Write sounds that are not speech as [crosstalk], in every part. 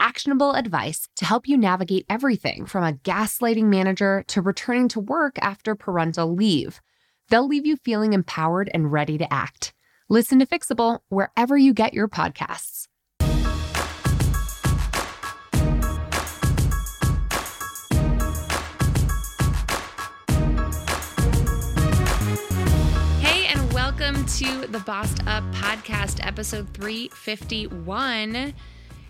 actionable advice to help you navigate everything from a gaslighting manager to returning to work after parental leave. They'll leave you feeling empowered and ready to act. Listen to Fixable wherever you get your podcasts. Hey, and welcome to the Bossed Up Podcast, episode 351.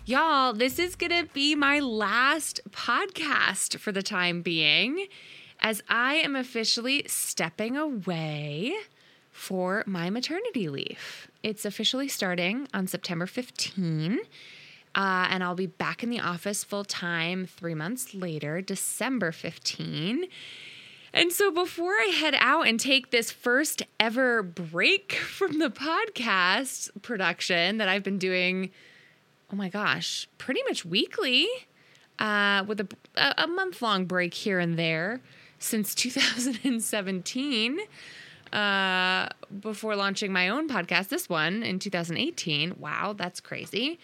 Y'all, this is going to be my last podcast for the time being, as I am officially stepping away for my maternity leave. It's officially starting on September 15. Uh, and I'll be back in the office full time three months later, December 15. And so before I head out and take this first ever break [laughs] from the podcast production that I've been doing oh my gosh, pretty much weekly uh, with a, a month long break here and there since 2017 uh, before launching my own podcast, this one in 2018. Wow, that's crazy.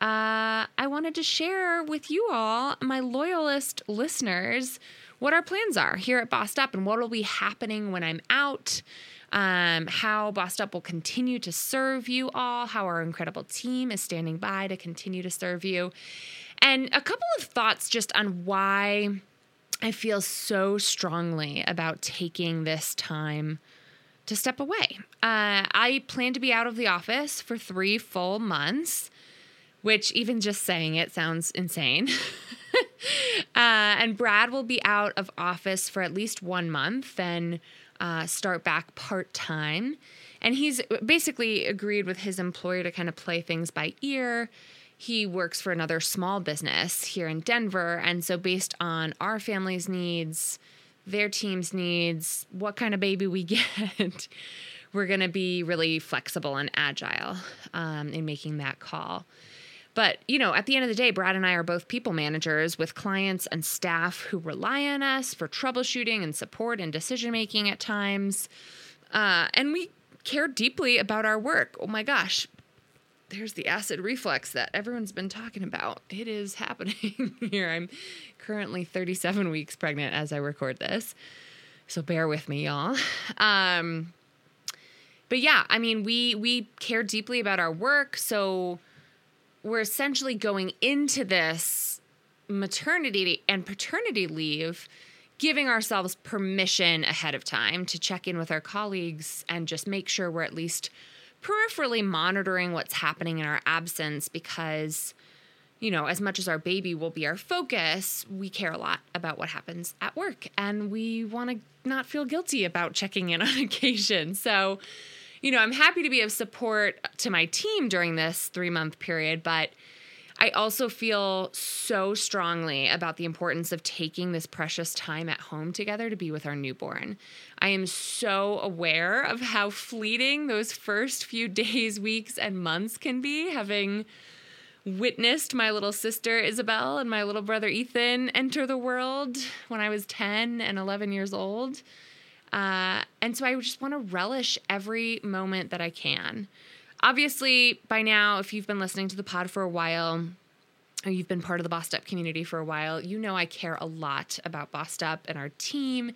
Uh, I wanted to share with you all, my loyalist listeners, what our plans are here at Bossed Up and what will be happening when I'm out um, how Bossed Up will continue to serve you all, how our incredible team is standing by to continue to serve you, and a couple of thoughts just on why I feel so strongly about taking this time to step away. Uh, I plan to be out of the office for three full months, which even just saying it sounds insane. [laughs] [laughs] uh, and Brad will be out of office for at least one month. Then uh, start back part time. And he's basically agreed with his employer to kind of play things by ear. He works for another small business here in Denver. And so, based on our family's needs, their team's needs, what kind of baby we [laughs] get, we're going to be really flexible and agile um, in making that call. But, you know, at the end of the day, Brad and I are both people managers with clients and staff who rely on us for troubleshooting and support and decision making at times. Uh, and we care deeply about our work. Oh my gosh, there's the acid reflux that everyone's been talking about. It is happening [laughs] here. I'm currently 37 weeks pregnant as I record this. So bear with me, y'all. Um, but yeah, I mean, we we care deeply about our work, so we're essentially going into this maternity and paternity leave giving ourselves permission ahead of time to check in with our colleagues and just make sure we're at least peripherally monitoring what's happening in our absence because you know as much as our baby will be our focus we care a lot about what happens at work and we want to not feel guilty about checking in [laughs] on occasion. So you know, I'm happy to be of support to my team during this three month period, but I also feel so strongly about the importance of taking this precious time at home together to be with our newborn. I am so aware of how fleeting those first few [laughs] days, weeks, and months can be, having witnessed my little sister Isabel and my little brother Ethan enter the world when I was 10 and 11 years old. Uh, and so I just want to relish every moment that I can. Obviously, by now, if you've been listening to the pod for a while, or you've been part of the Bossed Up community for a while, you know I care a lot about Bossed Up and our team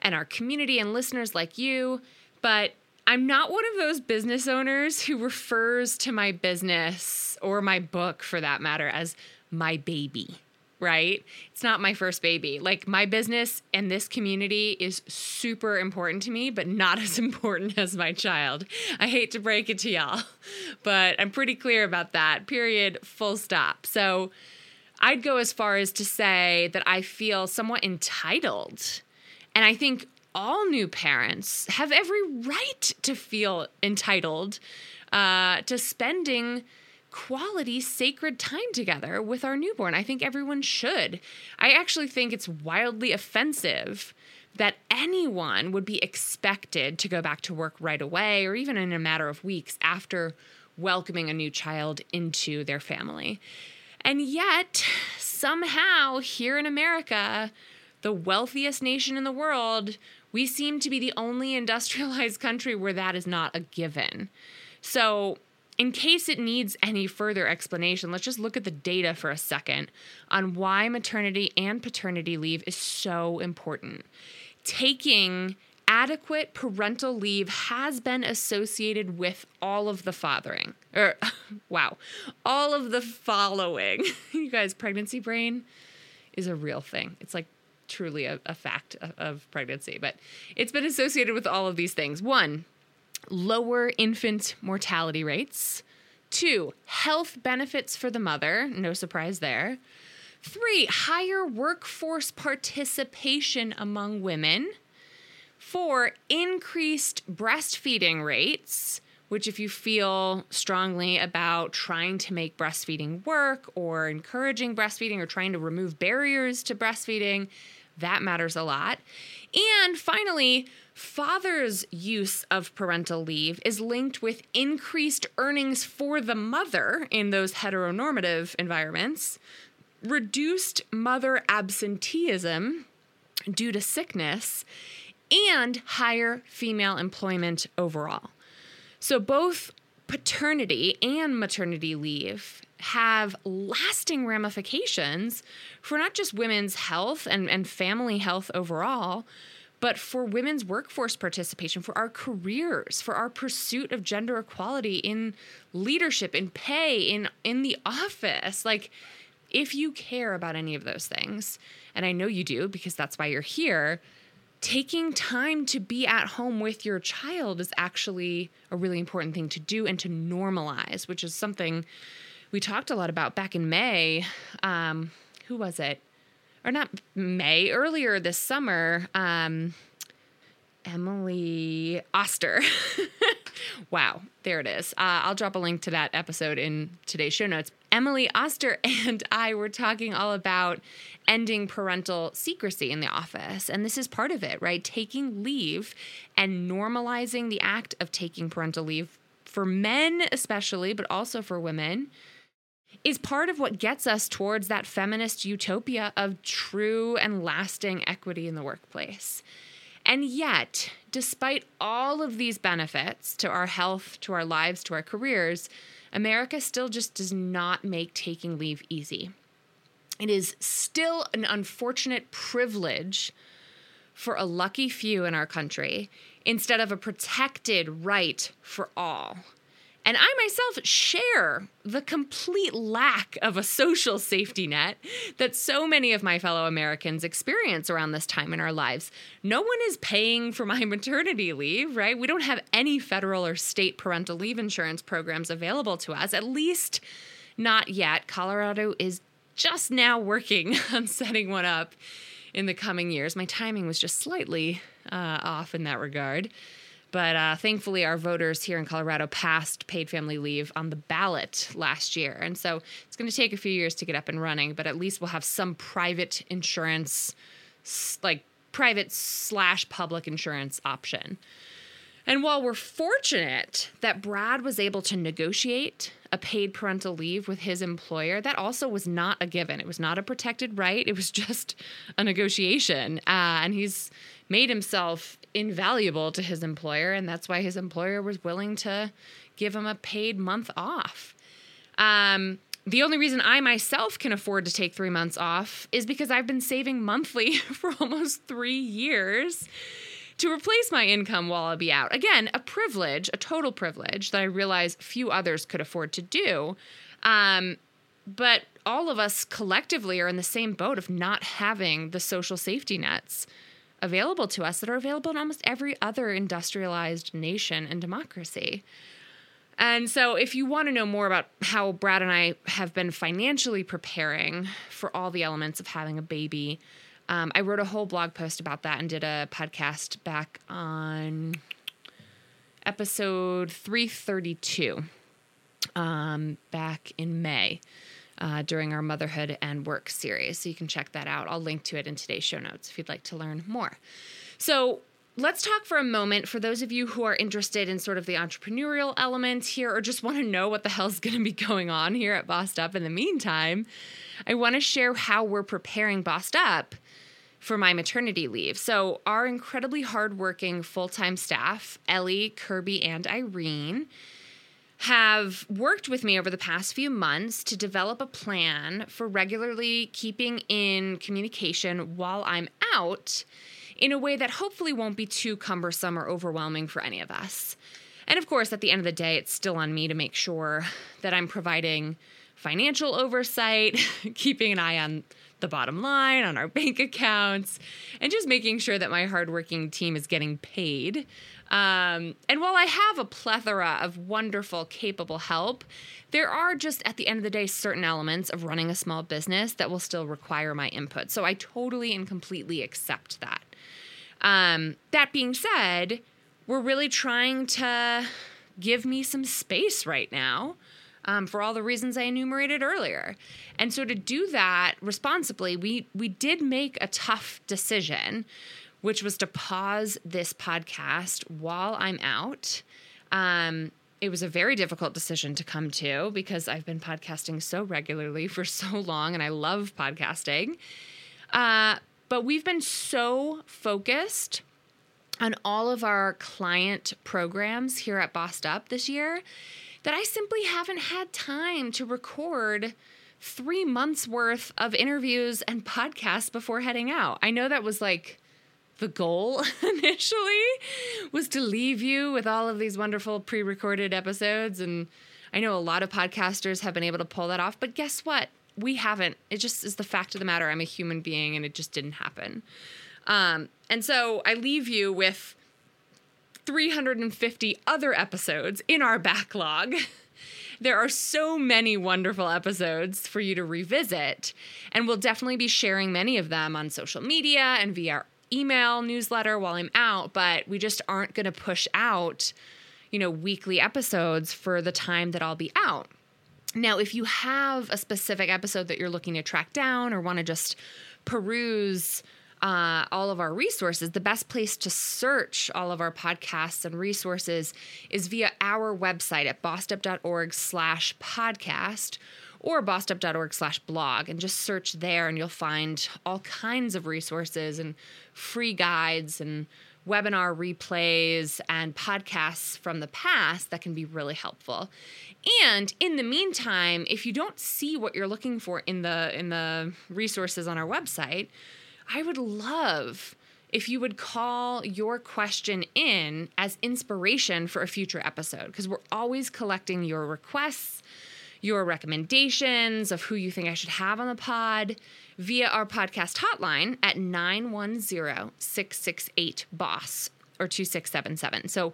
and our community and listeners like you. But I'm not one of those business owners who refers to my business or my book for that matter as my baby right? It's not my first baby. Like my business and this community is super important to me, but not [laughs] as important as my child. I hate to break it to y'all, [laughs] but I'm pretty clear about that. Period, full stop. So I'd go as far as to say that I feel somewhat entitled. And I think all new parents have every right to feel entitled uh, to spending quality, sacred time together with our newborn. I think everyone should. I actually think it's wildly offensive that anyone would be expected to go back to work right away or even in a matter of weeks after welcoming a new child into their family. And yet, somehow, here in America, the wealthiest nation in the world, we seem to be the only industrialized [laughs] country where that is not a given. So, in case it needs any further explanation, let's just look at the data for a second on why maternity and paternity leave is so important. Taking adequate parental leave has been associated with all of the fathering. Or, [laughs] wow, all of the following. [laughs] you guys, pregnancy brain is a real thing. It's like truly a, a fact of, of pregnancy, but it's been associated with all of these things. One, lower infant mortality rates. Two, health benefits for the mother. No surprise there. Three, higher workforce participation among women. Four, increased breastfeeding rates, which, if you feel strongly about trying to make breastfeeding work or encouraging breastfeeding or trying to remove barriers to breastfeeding, that matters a lot. And finally, father's use of parental leave is linked with increased earnings for the mother in those heteronormative environments, reduced mother absenteeism due to sickness, and higher female employment overall. So, both paternity and maternity leave have lasting ramifications for not just women's health and, and family health overall, but for women's workforce participation, for our careers, for our pursuit of gender equality in leadership, in pay, in in the office. Like if you care about any of those things, and I know you do because that's why you're here, taking time to be at home with your child is actually a really important thing to do and to normalize, which is something we talked a lot about back in May. Um, who was it? or not May, earlier this summer, um, Emily Oster. [laughs] wow, there it is. Uh, I'll drop a link to that episode in today's show notes. Emily Oster [laughs] and I were talking all about ending parental secrecy in the office. And this is part of it, right? Taking leave and normalizing the act of taking parental leave for men, especially, but also for women is part of what gets us towards that feminist utopia of true and lasting equity in the workplace. And yet, despite all of these benefits to our health, to our lives, to our careers, America still just does not make taking leave easy. It is still an unfortunate privilege for a lucky few in our country instead of a protected right for all. And I myself share the complete lack of a social safety net that so many of my fellow Americans experience around this time in our lives. No one is paying for my [laughs] maternity leave, right? We don't have any federal or state parental leave insurance programs available to us, at least not yet. Colorado is just now working [laughs] on setting one up in the coming years. My timing was just slightly uh, off in that regard. But uh, thankfully, our voters here in Colorado passed paid family leave on the ballot last year. And so it's going to take a few years to get up and running, but at least we'll have some private insurance, like private slash public insurance option. And while we're fortunate that Brad was able to negotiate a paid parental leave with his employer, that also was not a given. It was not a protected right. It was [laughs] just a negotiation. Uh, and he's made himself invaluable to his employer, and that's why his employer was willing to give him a paid month off. Um, the only reason I myself can afford to take three months off is because I've been saving monthly [laughs] for almost three years to replace my income while I'll be out. Again, a privilege, a total privilege that I realize few others could afford to do. Um, but all of us collectively are in the same boat of not having the social safety nets available to us that are available in almost every other industrialized nation and democracy. And so, if you want to know more about how Brad and I have been financially preparing for all the elements of having a baby, um, I wrote a whole blog post about that and did a podcast back on episode 332 um, back in May uh, during our motherhood and work series. So you can check that out. I'll link to it in today's show notes if you'd like to learn more. So, let's talk for a moment for those of you who are interested in sort of the entrepreneurial element here or just want to know what the hell's going to be going on here at Bossed Up in the meantime. I want to share how we're preparing Bossed Up for my maternity leave. So, our incredibly hardworking full time staff, Ellie, Kirby, and Irene, have worked with me over the past few months to develop a plan for regularly keeping in communication while I'm out in a way that hopefully won't be too cumbersome or overwhelming for any of us. And of course, at the end of the day, it's still on me to make sure that I'm providing financial oversight, [laughs] keeping an eye on the bottom line, on our [laughs] bank accounts, and just making sure that my hardworking team is getting paid. Um, and while I have a plethora of wonderful, capable help, there are just at the end of the day certain elements of running a small business that will still require my input. So I totally and completely accept that. Um, that being said, we're really trying to give me some space right now um, for all the reasons I enumerated earlier. And so to do that responsibly, we we did make a tough decision, which was to pause this podcast while I'm out. Um, it was a very difficult decision to come to because I've been podcasting so regularly for [laughs] so long, and I love podcasting. Uh, but we've been so focused on all of our client programs here at Bossed Up this year that I simply haven't had time to record three months worth of interviews and podcasts before heading out. I know that was like the goal [laughs] initially was to leave you with all of these wonderful pre-recorded episodes and I know a lot of podcasters have been able to pull that off, but guess what? We haven't. It just is the fact of the matter. I'm a human being and it just didn't happen. Um, and so I leave you with 350 other episodes in our backlog. [laughs] there are so many wonderful episodes for you to revisit, and we'll definitely be sharing many of them on social media and via email newsletter while I'm out, but we just aren't going to push out, you know, weekly episodes for the time that I'll be out. Now, if you have a specific episode that you're looking to track down or want to just peruse uh, all of our resources, the best place to search all of our podcasts and resources is via our website at bossedup.org slash podcast or bossedup.org slash blog and just search there and you'll find all kinds of resources and free guides and webinar replays and podcasts from the past that can be really helpful. And in the meantime, if you don't see what you're looking for in the in the resources on our website, I would love if you would call your question in as inspiration for a future episode because we're always collecting your requests, your recommendations of who you think I should have on the pod via our podcast hotline at 910 668 BOSS or 2677. So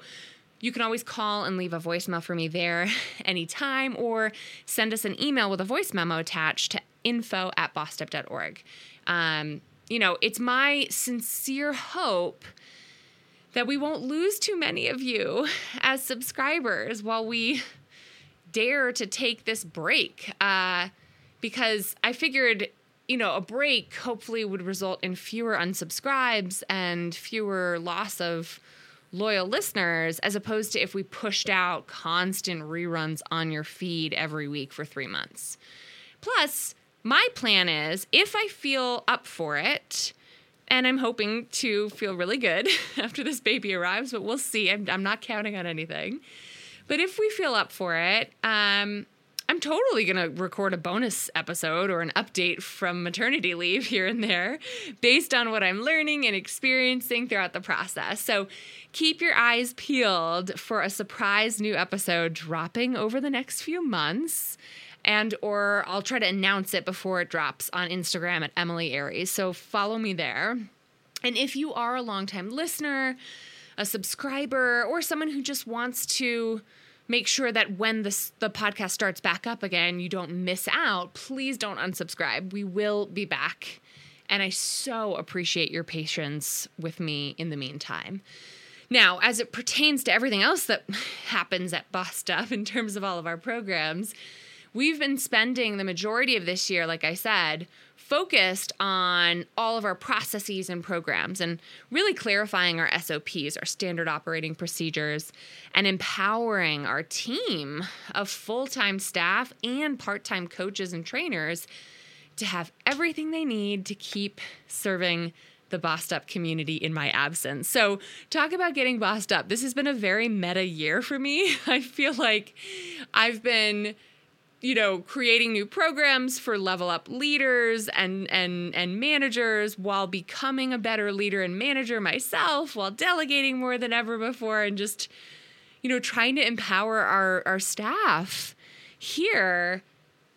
you can always call and leave a voicemail for me there [laughs] anytime or send us an email with a voice memo attached to info at bossedup.org. Um, you know, it's my sincere hope that we won't lose too many of you as subscribers while we dare to take this break. Uh, because I figured, you know, a break hopefully would result in fewer unsubscribes and fewer loss of loyal listeners, as opposed to if we pushed out constant reruns on your feed every week for three months. Plus, my plan is if I feel up for it, and I'm hoping to feel really good [laughs] after this baby arrives, but we'll see. I'm, I'm not counting on anything. But if we feel up for it, um, I'm totally going to record a bonus episode or an update from maternity leave [laughs] here and there based on what I'm learning and experiencing throughout the process. So keep your eyes peeled for a surprise new episode dropping over the next few months and or I'll try to announce it before it drops on Instagram at Emilie Aries. So follow me there. And if you are a longtime listener, a subscriber, or someone who just wants to make sure that when this, the podcast starts back up again, you don't miss out, please don't unsubscribe. We will be back. And I so appreciate your patience with me in the meantime. Now, as it pertains to everything else that [sighs] happens at Bossed Up in terms of all of our programs, we've been spending the majority of this year, like I said, focused on all of our processes and programs and really clarifying our SOPs, our standard operating procedures, and empowering our team of full time staff and part time coaches and trainers to have everything they need to keep serving the bossed up community in my absence. So, talk about getting bossed up. This has been a very meta year for me. [laughs] I feel like I've been you know creating new programs for level up leaders and and and managers while becoming a better leader and manager myself while delegating more than ever before and just you know trying to empower our our staff here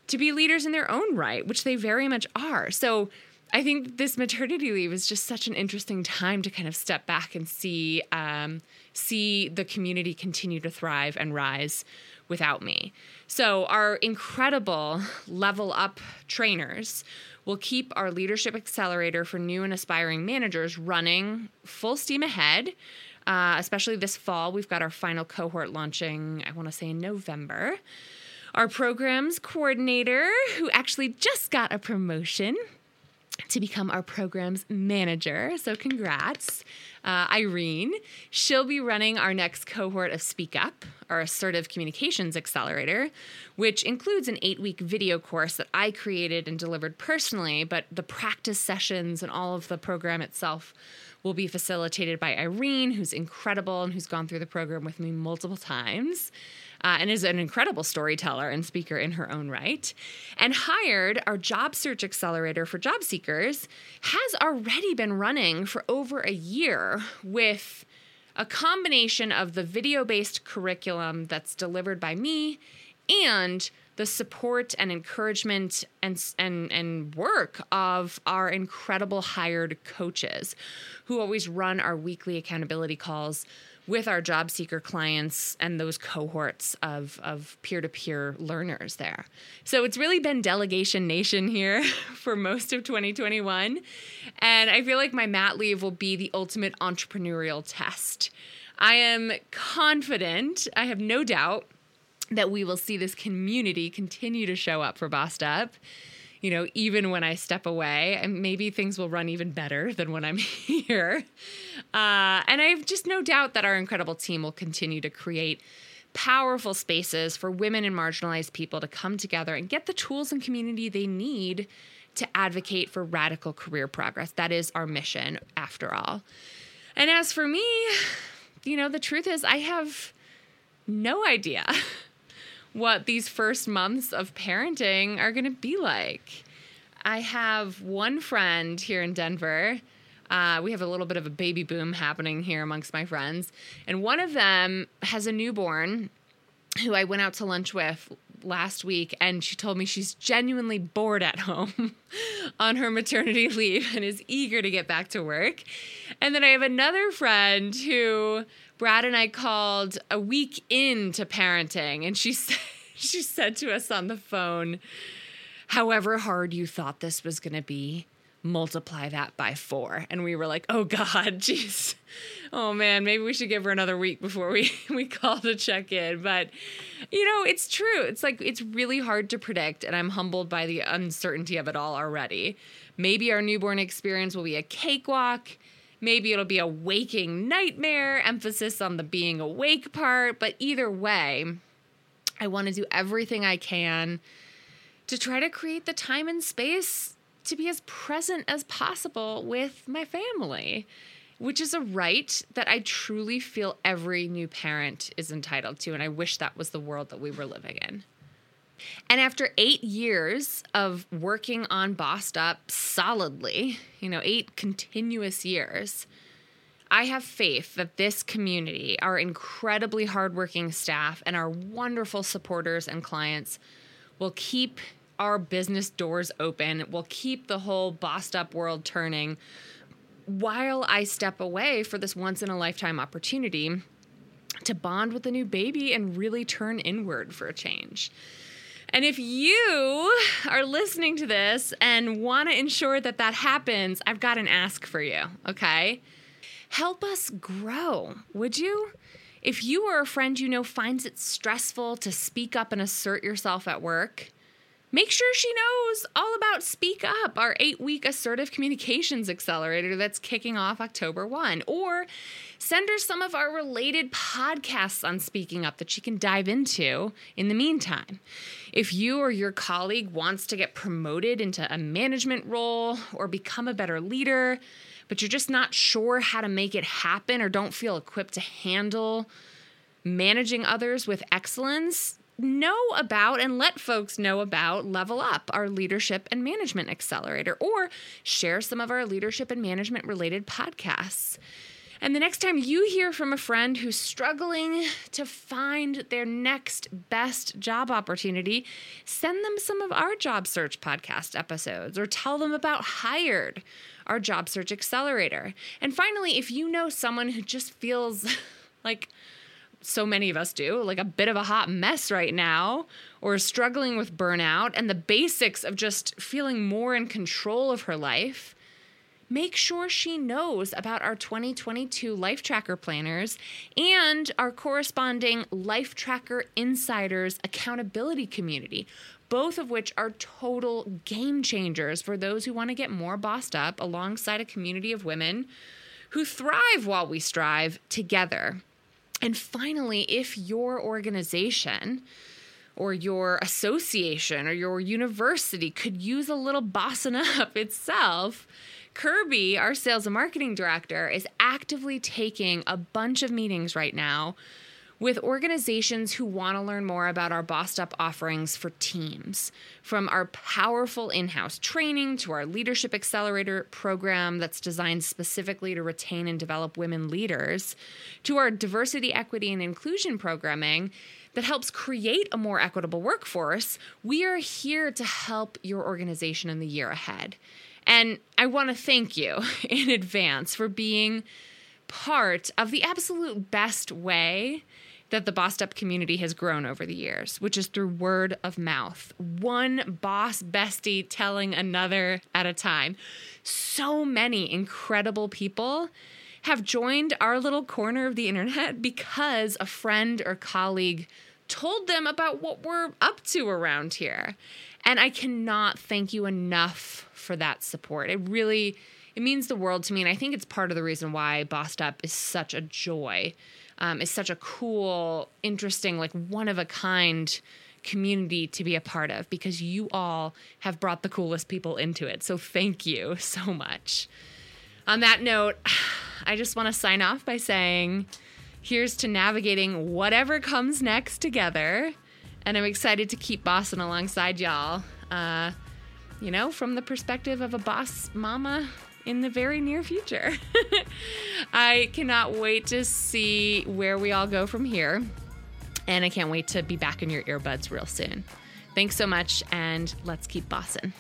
to be leaders in their own right which they very much are. So I think this maternity leave is just such an interesting time to kind of step back and see um, see the community continue to thrive and rise without me. So our incredible level up trainers will keep our leadership accelerator for new and aspiring managers running full steam ahead. Uh, especially this fall, we've got our final cohort launching. I want to say in November. Our programs coordinator, who actually just got a promotion, to become our program's manager. So, congrats, uh, Irene. She'll be running our next cohort of Speak Up, our assertive communications accelerator, which includes an eight week video course that I created and delivered personally, but the practice sessions and all of the program itself will be facilitated by Irene, who's incredible and who's gone through the program with me multiple times uh, and is an incredible storyteller and speaker in her own right, and hired our job search accelerator for job seekers, has already been running for over a year with a combination of the video based curriculum that's delivered by me and the support and encouragement and, and, and work of our incredible hired coaches who always run our weekly accountability calls with our job seeker clients and those cohorts of, of peer-to-peer learners there. So it's really been delegation nation here [laughs] for most of 2021. And I feel like my mat leave will be the ultimate entrepreneurial test. I am confident, I have no doubt that we will see this community continue to show up for Bossed Up you know, even when I step away, and maybe things will run even better [laughs] than when I'm here. Uh, and I have just no doubt that our incredible team will continue to create powerful spaces for women and marginalized people to come together and get the tools and community they need to advocate for radical career progress. That is our mission, after all. And as for me, [sighs] you know, the truth is, I have no idea [laughs] what these first months of parenting are going to be like. I have one friend here in Denver. Uh, we have a little bit of a baby boom happening here amongst my friends. And one of them has a newborn who I went out to lunch with last week and she told me she's genuinely bored at home [laughs] on her maternity leave and is eager to get back to work. And then I have another friend who Brad and I called a week into parenting, and she [laughs] said, she said to us on the phone, however hard you thought this was going to be, multiply that by four. And we were like, oh God, [laughs] jeez. Oh man, maybe we should give her another week before we, [laughs] we call to check in. But, you know, it's true. It's like, it's really hard to predict. And I'm humbled by the uncertainty of it all already. Maybe our newborn experience will be a cakewalk. Maybe it'll be a waking nightmare, emphasis on the being awake part. But either way, I want to do everything I can to try to create the time and space to be as present as possible with my family, which is a right that I truly feel every new parent is entitled to. And I wish that was the world that we were living in. And after eight years of working on Bossed Up solidly, you know, eight continuous years, I have faith that this community, our incredibly hardworking staff, and our wonderful supporters and clients will keep our business doors open, will keep the whole bossed up world turning while I step away for this once in a lifetime opportunity to bond with a new baby and really turn inward for a change. And if you are listening to this and want to ensure that that happens, I've got an ask for you, okay? Help us grow, would you? If you or a friend you know finds it stressful to speak up and assert yourself at work, Make sure she knows all about Speak Up, our eight week assertive communications accelerator that's kicking off October 1. Or send her some of our related podcasts on speaking up that she can dive into in the meantime. If you or your colleague wants to get promoted into a management role or become a better leader, but you're just not sure how to make it happen or don't feel equipped to handle managing others with excellence, know about and let folks know about Level Up, our leadership and management accelerator, or share some of our leadership and management related podcasts. And the next time you hear from a friend who's struggling to find their next best job opportunity, send them some of our job search podcast episodes or tell them about Hired, our job search accelerator. And finally, if you know someone who just feels [laughs] like so many of us do, like a bit of a hot mess right now, or struggling with burnout and the basics of just feeling more in control of her life, make sure she knows about our 2022 Life Tracker planners and our corresponding Life Tracker Insiders accountability community, both of which are total game changers for those who want to get more bossed up alongside a community of women who thrive while we strive together. And finally, if your organization or your association or your university could use a little bossing [laughs] up itself, Kirby, our sales and marketing director, is actively taking a bunch of meetings right now with organizations who want to learn more about our Bossed Up offerings for teams. From our powerful in house training to our Leadership Accelerator program that's designed specifically to retain and develop women leaders, to our diversity, equity, and inclusion programming that helps create a more equitable workforce, we are here to help your organization in the year ahead. And I want to thank you [laughs] in advance for being part of the absolute best way that the Bossed Up community has grown over the years, which is through word of mouth. One boss bestie telling another at a time. So many incredible people have joined our little corner of the internet because a friend or colleague told them about what we're up to around here. And I cannot thank you enough for that support. It really it means the world to me and I think it's part of the reason why Bossed Up is such a joy um, is such a cool, interesting, like one of a kind community to be a part of because you all have brought the coolest people into it. So thank you so much. On that note, [sighs] I just want to sign off by saying here's to navigating whatever comes next together. And I'm excited to keep bossing alongside y'all. Uh, you know, from the perspective of a boss mama in the very near future. [laughs] I cannot wait to see where we all go from here. And I can't wait to be back in your earbuds real soon. Thanks so much, and let's keep bossing.